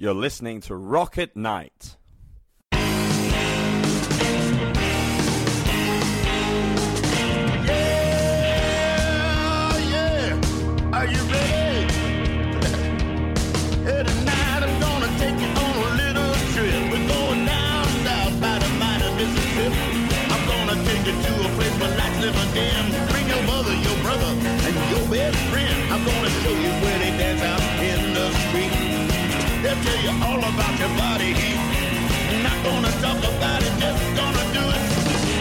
You're listening to Rock at Night. Yeah, yeah. Are you ready? Hey, tonight I'm gonna take you on a little trip. We're going down south by the Mississippi. I'm gonna take you to a place where never. Bring your mother, your brother, and your best friend. I'm gonna They'll tell you all about your body heat. Not gonna talk about it, just gonna do it.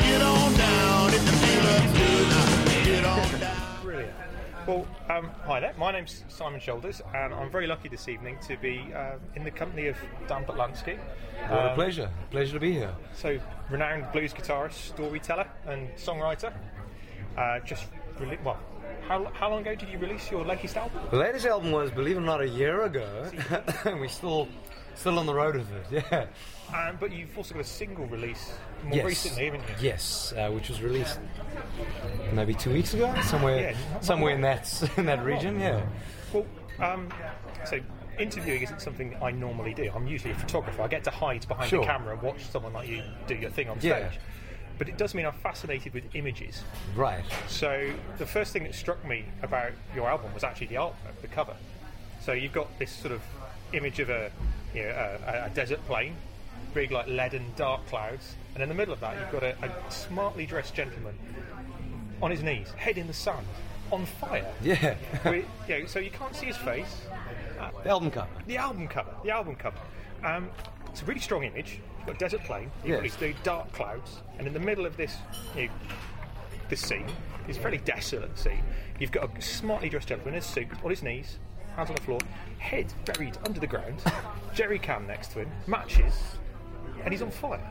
Get on down if you feel up good. Now, get on down. Brilliant. Well, um, hi there. My name's Simon Shoulders, and I'm very lucky this evening to be uh, in the company of Dan Patlansky. What a Um, pleasure. Pleasure to be here. So, renowned blues guitarist, storyteller, and songwriter. Uh, just rele well, how, how long ago did you release your latest album? The latest album was, believe it or not, a year ago. and we're still still on the road with it. Yeah. Um, but you've also got a single release more yes. recently, haven't you? Yes, uh, which was released maybe two weeks ago, somewhere Yeah, somewhere in that in that region. Yeah. Well, um, so interviewing isn't something I normally do. I'm usually a photographer. I get to hide behind Sure. the camera and watch someone like you do your thing on stage. Yeah. But it does mean I'm fascinated with images. Right. So the first thing that struck me about your album was actually the artwork, the cover. So you've got this sort of image of a, you know, a, a desert plain, big like leaden dark clouds, and in the middle of that you've got a, a smartly dressed gentleman on his knees, head in the sand, on fire. Yeah. With- you know, so you can't see his face. The album cover. the album cover, the album cover. Um, it's a really strong image. Got desert plain, you've got Yes. these big dark clouds, and in the middle of this, you know, this scene, this fairly desolate scene, you've got a smartly dressed gentleman in a suit, on his knees, hands on the floor, head buried under the ground, jerry can next to him, matches, and he's on fire.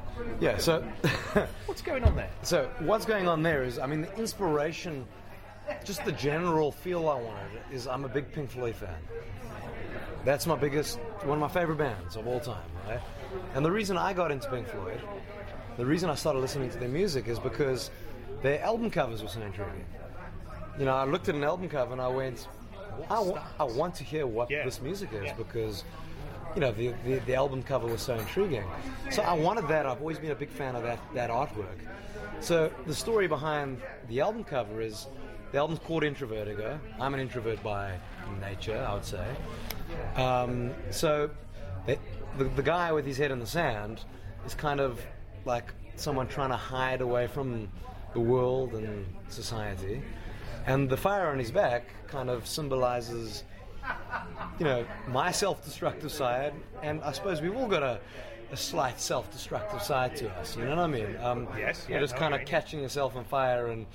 Yeah. So. What's going on there? So what's going on there is, I mean, the inspiration, just the general feel I wanted is I'm a big Pink Floyd fan. That's my biggest, one of my favorite bands of all time, right? And the reason I got into Pink Floyd, the reason I started listening to their music is because their album covers were so intriguing. You know, I looked at an album cover and I went, I, want to hear what Yeah. this music is Yeah. because you know, the, the, the album cover was so intriguing. So I wanted that. I've always been a big fan of that, that artwork. So the story behind the album cover is the album's called Introvertigo. I'm an introvert by nature, I would say. Um, so the, the, the guy with his head in the sand is kind of like someone trying to hide away from the world and society. And the fire on his back kind of symbolizes you know, my self-destructive side, and I suppose we've all got a, a slight self-destructive side to us. You know what I mean? Um, Yes, you know, yeah, just no, kind of catching yourself on fire, and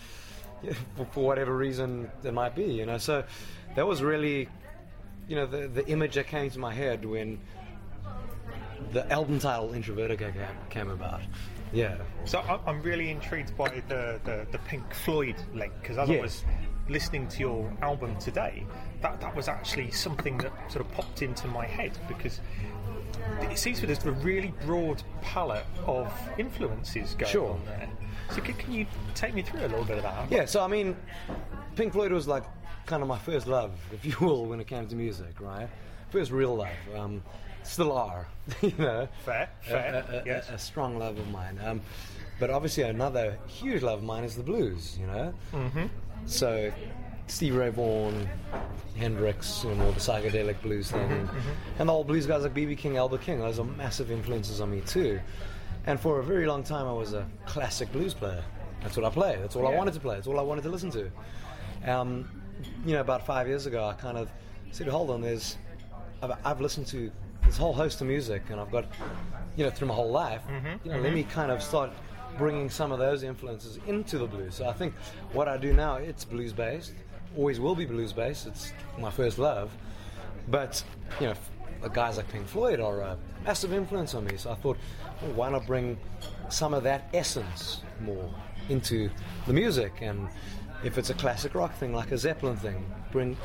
yeah, for, for whatever reason it might be. You know, so that was really, you know, the the image that came to my head when the album title Introvertigo came, came about. Yeah. So I'm really intrigued by the, the, the Pink Floyd link because as I was listening to your album today, that, that was actually something that sort of popped into my head because it seems that there's a really broad palette of influences going Sure. on there. So can, can you take me through a little bit of that? Yeah, so I mean, Pink Floyd was like kind of my first love, if you will, when it came to music, right? First real love. Um, still are, you know. Fair, A- fair, A, a- yes. a strong love of mine. Um, but obviously, another huge love of mine is the blues, you know? Mm-hmm. So, Stevie Ray Vaughan, Hendrix, you know, the psychedelic blues thing, Mm-hmm, and the old blues guys like B.B. King, Albert King, those are massive influences on me too. And for a very long time, I was a classic blues player. That's what I play. That's all I wanted to play. That's all I wanted to listen to. Um, you know, about five years ago, I kind of said, "Hold on, there's I've, I've listened to this whole host of music, and I've got, you know, through my whole life. Mm-hmm, you know, let mm-hmm. me kind of start bringing some of those influences into the blues. So I think what I do now, it's blues based, always will be blues based. It's my first love, but you know, guys like Pink Floyd are a massive influence on me. So I thought, well, why not bring some of that essence more into the music and if it's a classic rock thing like a Zeppelin thing, bring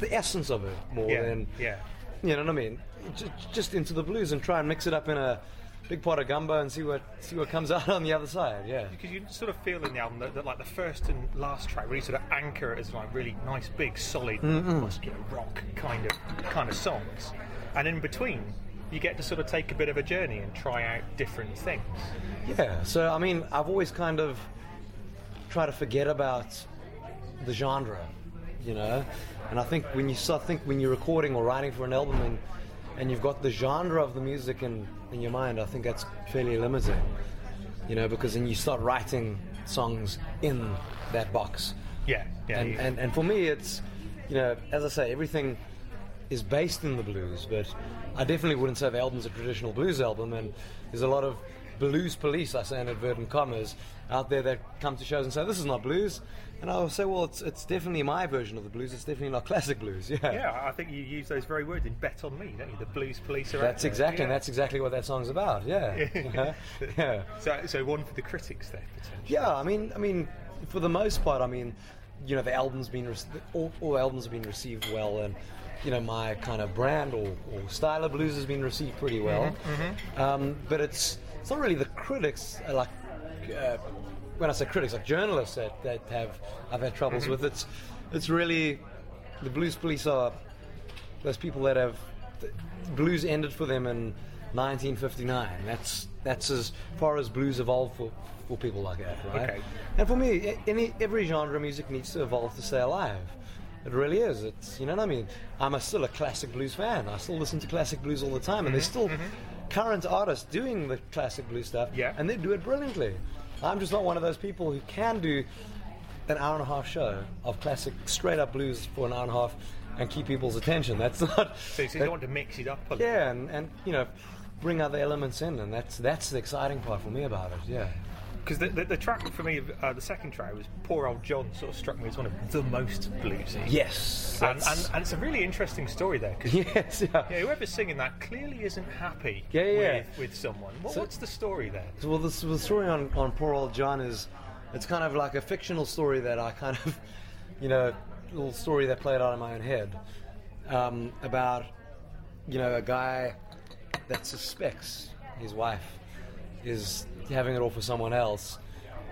the essence of it more Yeah, than yeah. you know what I mean? Just, just into the blues and try and mix it up in a big pot of gumbo and see what see what comes out on the other side. Yeah. Because you sort of feel in the album that, that like the first and last track really sort of anchor it as like really nice, big, solid, muscular rock kind of kind of songs, and in between you get to sort of take a bit of a journey and try out different things. Yeah, so I mean, I've always kind of tried to forget about the genre, you know. And I think when you start think when you're recording or writing for an album and and you've got the genre of the music in, in your mind, I think that's fairly limiting, you know, because then you start writing songs in that box. Yeah, yeah. And, and and for me, it's you know, as I say, everything is based in the blues, but I definitely wouldn't say the album's a traditional blues album. And there's a lot of blues police, I say in inverted commas, out there that come to shows and say this is not blues, and I'll say, well, it's it's definitely my version of the blues. It's definitely not classic blues. Yeah. yeah, I think you use those very words in "Bet on Me," don't you? The blues police are. That's exactly, Yeah. and that's exactly what that song's about. Yeah, yeah. Uh-huh. yeah. So, so one for the critics there potentially. Yeah, I mean, I mean, for the most part, I mean, you know, the album's been rec- all, all albums have been received well, and you know, my kind of brand or, or style of blues has been received pretty well. Mm-hmm, mm-hmm. Um, but it's it's not really the critics uh, like. Uh, when I say critics, like journalists that, that have I've had troubles with, it's it's really the blues police are those people that have blues ended for them in 1959. That's that's as far as blues evolved for, for people like that, right? Okay. And for me, any every genre of music needs to evolve to stay alive. It really is. It's you know what I mean. I'm a, still a classic blues fan. I still listen to classic blues all the time, and there's still current artists doing the classic blues stuff, Yeah. and they do it brilliantly. I'm just not one of those people who can do an hour and a half show of classic straight up blues for an hour and a half and keep people's attention. That's not. So, you want to mix it up a little. yeah, and, and you know, bring other elements in, and that's that's the exciting part for me about it. Yeah. Because the, the, the track for me, uh, the second track was "Poor Old John." Sort of struck me as one of the most bluesy. Yes. And, and, and it's a really interesting story there because yes. Yeah. yeah, whoever's singing that clearly isn't happy Yeah, yeah, with, with someone. What, So- what's the story there? So, well, the, the story on, on poor old John is it's kind of like a fictional story that I kind of, you know, a little story that played out in my own head um, about, you know, a guy that suspects his wife is having it off for someone else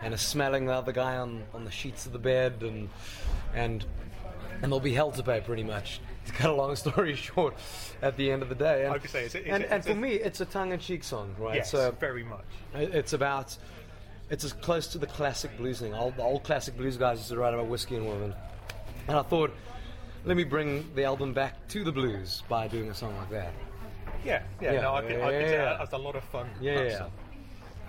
and is smelling the other guy on, on the sheets of the bed and and and they'll be held to pay pretty much. To cut a long story short, at the end of the day, and, I could say, it's a- it's and, and for me, it's a tongue-in-cheek song, right? Yes, So very much. Uh, it's about. It's as close to the classic blues thing. Old, the old classic blues guys used to write about whiskey and women, and I thought, let me bring the album back to the blues by doing a song like that. Yeah, yeah. Yeah, no, I could, I could yeah, say yeah. that was a lot of fun. Yeah.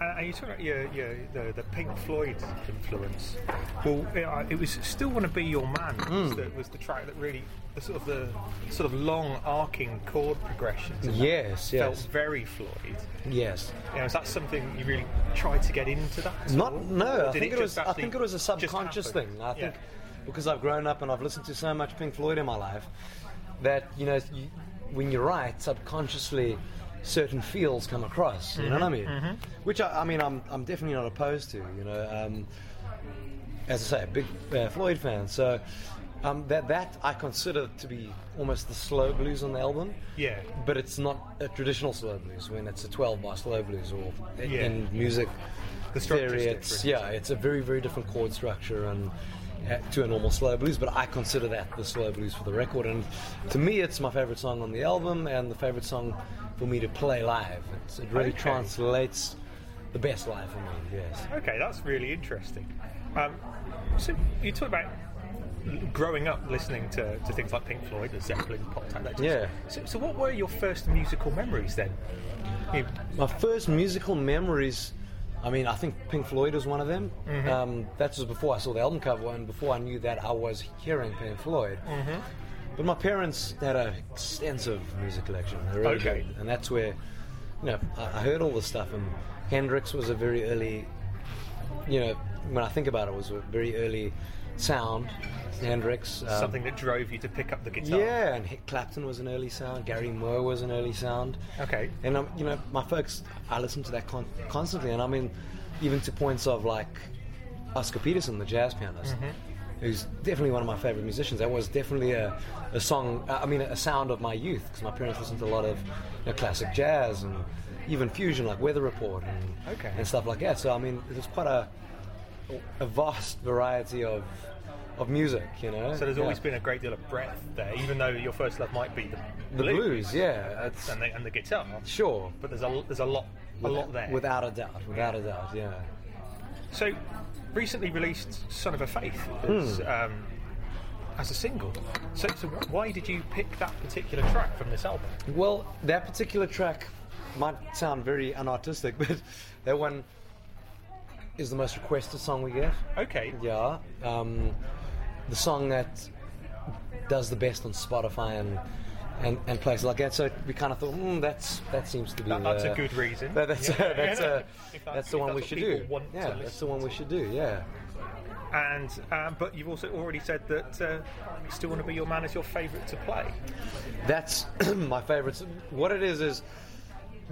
And, and you talk about your, your the, the Pink Floyd influence. Well, it, uh, it was still want to be your man. Hmm. Was, the, was the track that really the sort of the sort of long arcing chord progressions. Yes, Yes, felt very Floyd. yes. You know, is that something you really tried to get into that? Not all? no. I think it, just was. I think it was a subconscious thing. I think Yeah. because I've grown up and I've listened to so much Pink Floyd in my life that you know you, when you write subconsciously certain feels come across. You know what I mean? Which I, I mean I'm I'm definitely not opposed to. You know, um, as I say, a big uh, Floyd fan. So. Um, that that I consider to be almost the slow blues on the album, Yeah. but it's not a traditional slow blues when it's a 12 bar slow blues or in- Yeah. in music The theory, it's yeah, it's a very very different chord structure and to a normal slow blues. But I consider that the slow blues for the record, and to me, it's my favorite song on the album and the favorite song for me to play live. It's, it really Okay. translates the best live for me. Yes. Okay, that's really interesting. Um, so you talk about growing up listening to, to things like Pink Floyd, the Zeppelin, Pop Tangent. Yeah. So, so what were your first musical memories then? You- My first musical memories. I mean, I think Pink Floyd was one of them. Mm-hmm. Um, that was before I saw the album cover and before I knew that I was hearing Pink Floyd. Mm-hmm. But my parents had an extensive music collection. They really Okay. did. And that's where, you know, I, I heard all this stuff. And Hendrix was a very early, you know, when I think about it, it was a very early sound. Hendrix. um, something that drove you to pick up the guitar. yeah, and Eric Clapton was an early sound. Gary Moore was an early sound. Okay. And um, you know, my folks, I listen to that con- constantly, and I mean, even to points of like Oscar Peterson, the jazz pianist, who's definitely one of my favorite musicians. That was definitely a, a song. I mean, a sound of my youth because my parents listened to a lot of you know, classic jazz and even fusion, like Weather Report and Okay. and stuff like that. So I mean, there's quite a a vast variety of of music. You know. So there's Yeah. always been a great deal of breadth there, even though your first love might be the, the blues. Yeah, it's and the, and the guitar. sure. But there's a there's a lot a lot there. Without a doubt. Without a doubt. Yeah. So, recently released "Sonova Faith" as, Hmm. um, as a single. So, so why did you pick that particular track from this album? Well, that particular track might sound very unartistic, but that one is the most requested song we get. Okay. Yeah. Um, the song that does the best on Spotify and, and, and places like that. So we kind of thought, mm, that's that seems to be That- that's the- a good reason. that- that's Yeah. that's, Yeah. a, that's the one that's we should do. Yeah, that's the one we should do. Yeah. And um, but you've also already said that uh, you still want to be your man is your favourite to play. That's my favourite. What it is is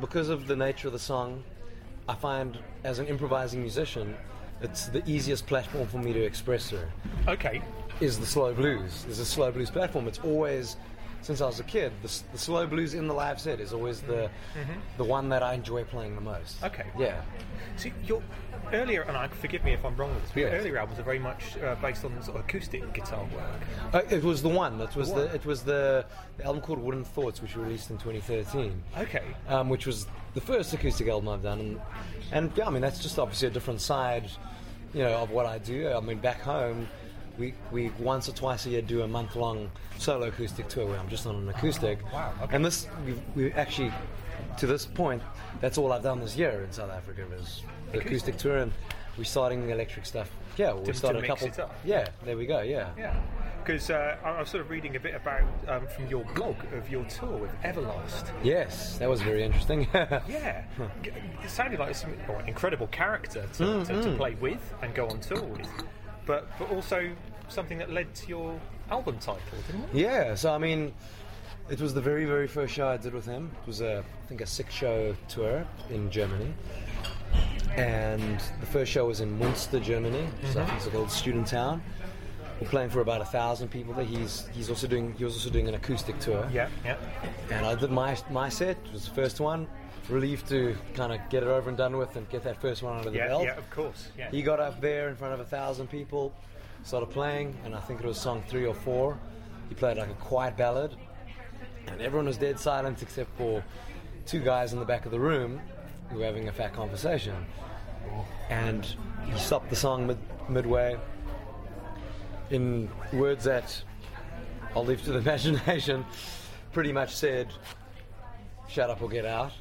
because of the nature of the song, I find as an improvising musician, it's the easiest platform for me to express through. Okay. Is the slow blues? There's a slow blues platform. It's always since I was a kid. The, the slow blues in the live set is always the the one that I enjoy playing the most. Mm-hmm. Okay. Yeah. See, your earlier, and I forgive me if I'm wrong with this, but your earlier albums are very much uh, based on sort of acoustic guitar work. Uh, it was the one. That was The the, it was the, the album called Wooden Thoughts, which we released in 2013. Okay. um, which was the first acoustic album I've done, and, and yeah, I mean that's just obviously a different side, you know, of what I do. I mean, back home, we we once or twice a year do a month long solo acoustic tour where I'm just on an acoustic. wow, okay. And this we we actually to this point, that's all I've done this year in South Africa is the acoustic, tour, and we're starting the electric stuff. Yeah, we To- started a couple. Yeah, there we go. Yeah. Yeah. Because uh, I was sort of reading a bit about um, from your blog of your tour with Everlast. Yes, that was very interesting. Yeah, it sounded like some oh, an incredible character to, to, to play with and go on tour with, but but also something that led to your album title, didn't it? Yeah, so I mean, it was the very, very first show I did with him. It was a, I think, a six-show tour in Germany, and the first show was in Munster, Germany. So mm-hmm. I think it's a little student town. We're playing for about a thousand people. There, he's he's also doing he was also doing an acoustic tour. Yeah, yeah. And I did my my set. It was the first one. Relieved to kind of get it over and done with and get that first one under the Yeah, belt. yeah, of course. Yeah. He got up there in front of a thousand people, started playing, and I think it was song three or four. He played like a quiet ballad, and everyone was dead silent except for two guys in the back of the room who were having a fat conversation. And he stopped the song mid- midway in words that I'll leave to the imagination. Pretty much said, "Shut up or get out."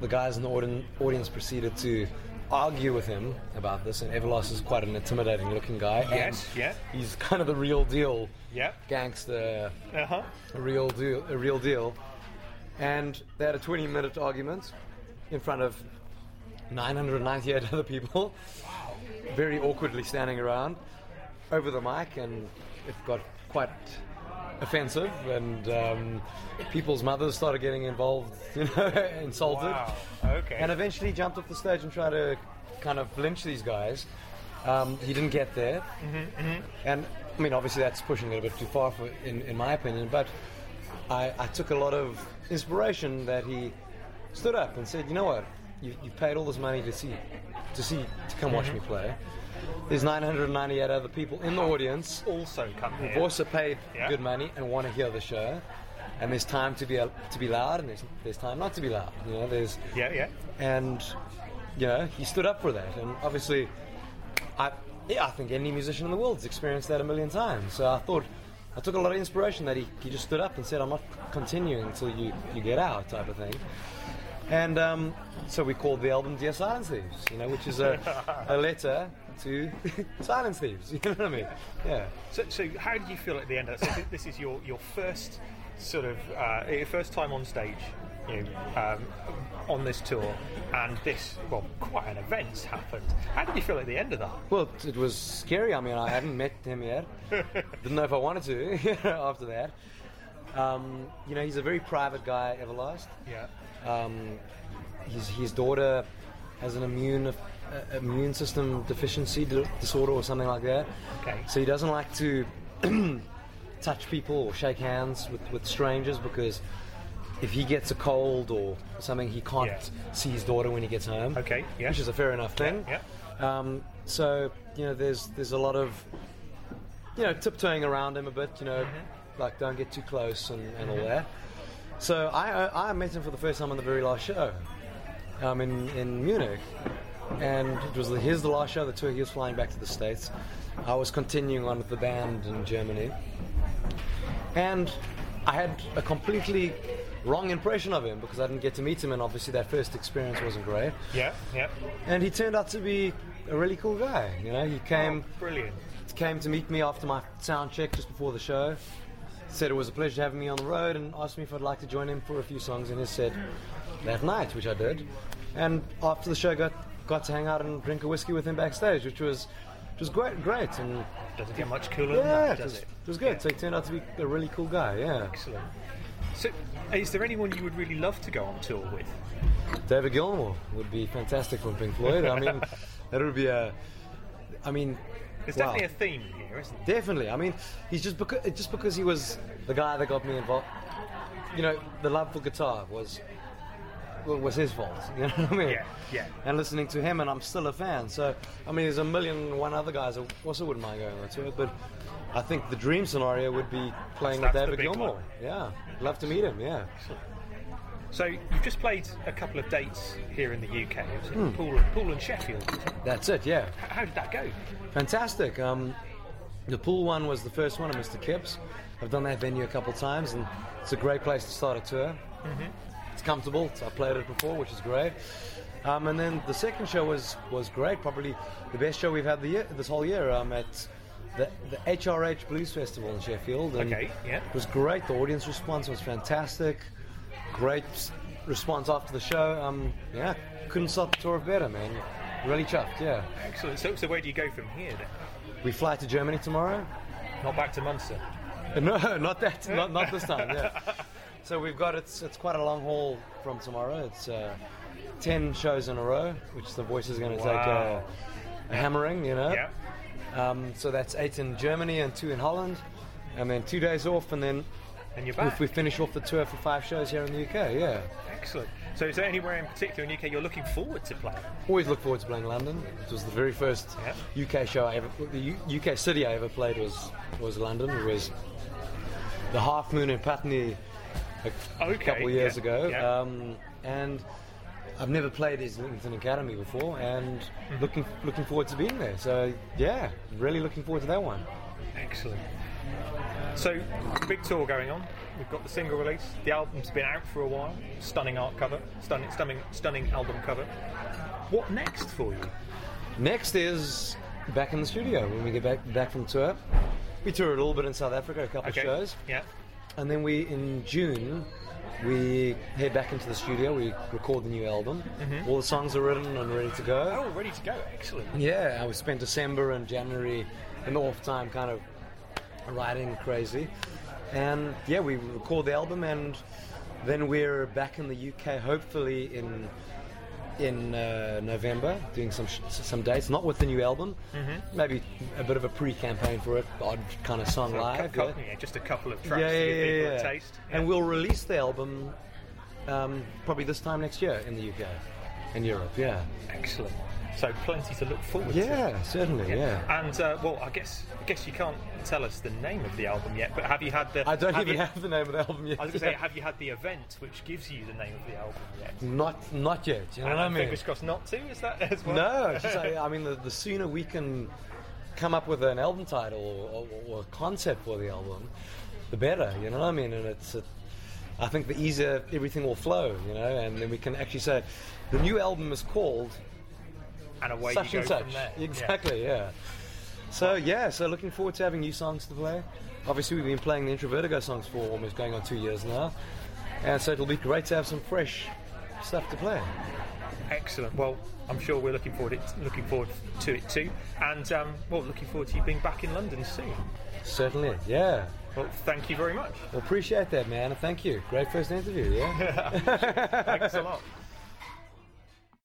the guys in the audi- audience proceeded to argue with him about this, and Everlast is quite an intimidating looking guy. Yes, yeah. He's kind of the real deal Yeah. gangster, Uh huh. a real deal, a real deal. And they had a 20 minute argument in front of 998 other people, very awkwardly standing around over the mic, and it got quite offensive, and um, people's mothers started getting involved, you know, insulted. Wow. Okay. And eventually jumped off the stage and tried to kind of lynch these guys. Um, he didn't get there. And I mean, obviously, that's pushing it a bit too far, for, in, in my opinion. But I, I took a lot of inspiration that he stood up and said, "You know what? You, you paid all this money to see, to see, to come watch me play. There's 998 other people in the audience also come here. who've also paid Yeah. good money and want to hear the show. And there's time to be to be loud, and there's there's time not to be loud. You know, there's Yeah, yeah. and you know he stood up for that and obviously I yeah I think any musician in the world has experienced that a million times so I thought I took a lot of inspiration that he, he just stood up and said I'm not continuing until you, you get out type of thing and um, so we called the album Dear Silence Thieves you know which is a, a letter to Silence Thieves you know what I mean yeah So, so how did you feel at the end of that? So this is your, your first sort of uh, your first time on stage, you know, um, on this tour, and this well, quite an event's happened. How did you feel at the end of that? Well, it- it was scary. I mean, I hadn't met him yet. Didn't know if I wanted to after that. Um, you know, he's a very private guy, Everlast. Yeah. Um, his, his daughter has an immune uh, immune system deficiency di- disorder or something like that. Okay. So he doesn't like to touch people or shake hands with, with strangers because if he gets a cold or something, he can't Yeah. see his daughter when he gets home. Okay, yeah. Which is a fair enough thing. Yeah. Um, so you know, there's there's a lot of you know, tiptoeing around him a bit, you know, like don't get too close and, and all that. So I, I I met him for the first time on the very last show, um, in in Munich, and it was the, here's the last show the tour. He was flying back to the states. I was continuing on with the band in Germany, and I had a completely wrong impression of him because I didn't get to meet him, and obviously that first experience wasn't great. Yeah, yeah. And he turned out to be a really cool guy. You know, he came Oh, brilliant. came to meet me after my sound check just before the show. Said it was a pleasure having me on the road and asked me if I'd like to join him for a few songs in his set that night, which I did. And after the show, got got to hang out and drink a whiskey with him backstage, which was which was great, great, and Doesn't get much cooler yeah, than that, it does was, it? it was good. So he turned out to be a really cool guy. Yeah, Excellent. So, is there anyone you would really love to go on tour with? David Gilmour would be fantastic from Pink Floyd. I mean, that would be a. I mean, There's wow. definitely a theme here, isn't there? Definitely. I mean, he's just because just because he was the guy that got me involved. You know, the love for guitar was well, was his fault. You know what I mean? Yeah, yeah. And listening to him, and I'm still a fan. So, I mean, there's a million and one other guys that also wouldn't mind going on to it, but. I think the dream scenario would be playing with David Gilmour. one. Yeah, love to meet him. Yeah, So you've just played a couple of dates here in the UK. It was in Poole, Poole and Sheffield. that's it. Yeah, H- How did that go? Fantastic. Um, the Poole one was the first one at Mr. Kyps. I've done that venue a couple of times, and it's a great place to start a tour. It's comfortable. It's- I've played it before, which is great. Um, and then the second show was was great. Probably the best show we've had the year, this whole year. Um, at the, the HRH Blues Festival in Sheffield. And Okay, yeah. It was great. The audience response was fantastic. Great response after the show. Um, yeah, couldn't start the tour of better, man. Really chuffed. Yeah. Excellent. So, so where do you go from here then? We fly to Germany tomorrow. Not back to Munster. No, not that. Not, not this time. Yeah. So we've got it's it's quite a long haul from tomorrow. It's uh, ten shows in a row, which the voice is going to take a, a hammering. You know. Yeah. Um, so that's eight in Germany and two in Holland, and then two days off, and then And you're if back. we finish off the tour for five shows here in the UK. Yeah. Excellent. So is there anywhere in particular in the UK you're looking forward to playing? Always look forward to playing London. It was the very first UK show I ever, the UK city I ever played was was London. It was the Half Moon in Putney a Okay, couple of years yeah, ago, yeah. um, and I've never played at Islington Academy before, and Mm-hmm. looking looking forward to being there. So yeah, really looking forward to that one. Excellent. So, big tour going on. We've got the single release. The album's been out for a while. Stunning art cover. Stunning, stunning, stunning album cover. What next for you? Next is back in the studio when we get back back from tour. We tour a little bit in South Africa, a couple Okay. of shows. Yeah. And then we, in June, we head back into the studio. We record the new album. Mm-hmm. All the songs are written and ready to go. Oh, ready to go. Excellent. Yeah, we spent December and January in the off time kind of writing crazy. And yeah, we record the album and then we're back in the UK hopefully in in uh, November doing some sh- some dates, not with the new album, maybe a bit of a pre-campaign for it, odd kind of song So, live. cou- yeah. yeah, just a couple of tracks Yeah, to yeah, give yeah, people a taste. And we'll release the album um, probably this time next year in the UK, in Europe. Yeah. Excellent. So plenty to look forward to. Yeah, certainly. Yeah. And uh, well, I guess I guess you can't tell us the name of the album yet, but have you had the? I don't have even you, have the name of the album yet. I was going to say, have you had the event which gives you the name of the album yet? not, not yet. You know And what I mean? Fingers crossed not to. Is that as well? No, just, I, I mean, the, the sooner we can come up with an album title or, or, or a concept for the album, the better. You know what I mean? And it's, it, I think the easier everything will flow. You know, and then we can actually say, the new album is called and away such you go such. from there. Exactly, yeah. So yeah, so looking forward to having new songs to play. Obviously, we've been playing the Introvertigo songs for almost going on two years now, and so it'll be great to have some fresh stuff to play. Excellent. Well, I'm sure we're looking forward it, looking forward to it too, and um, well, looking forward to you being back in London soon. Certainly, yeah. Well, thank you very much. Well, appreciate that, man, thank you. Great first interview, yeah. Thanks a lot.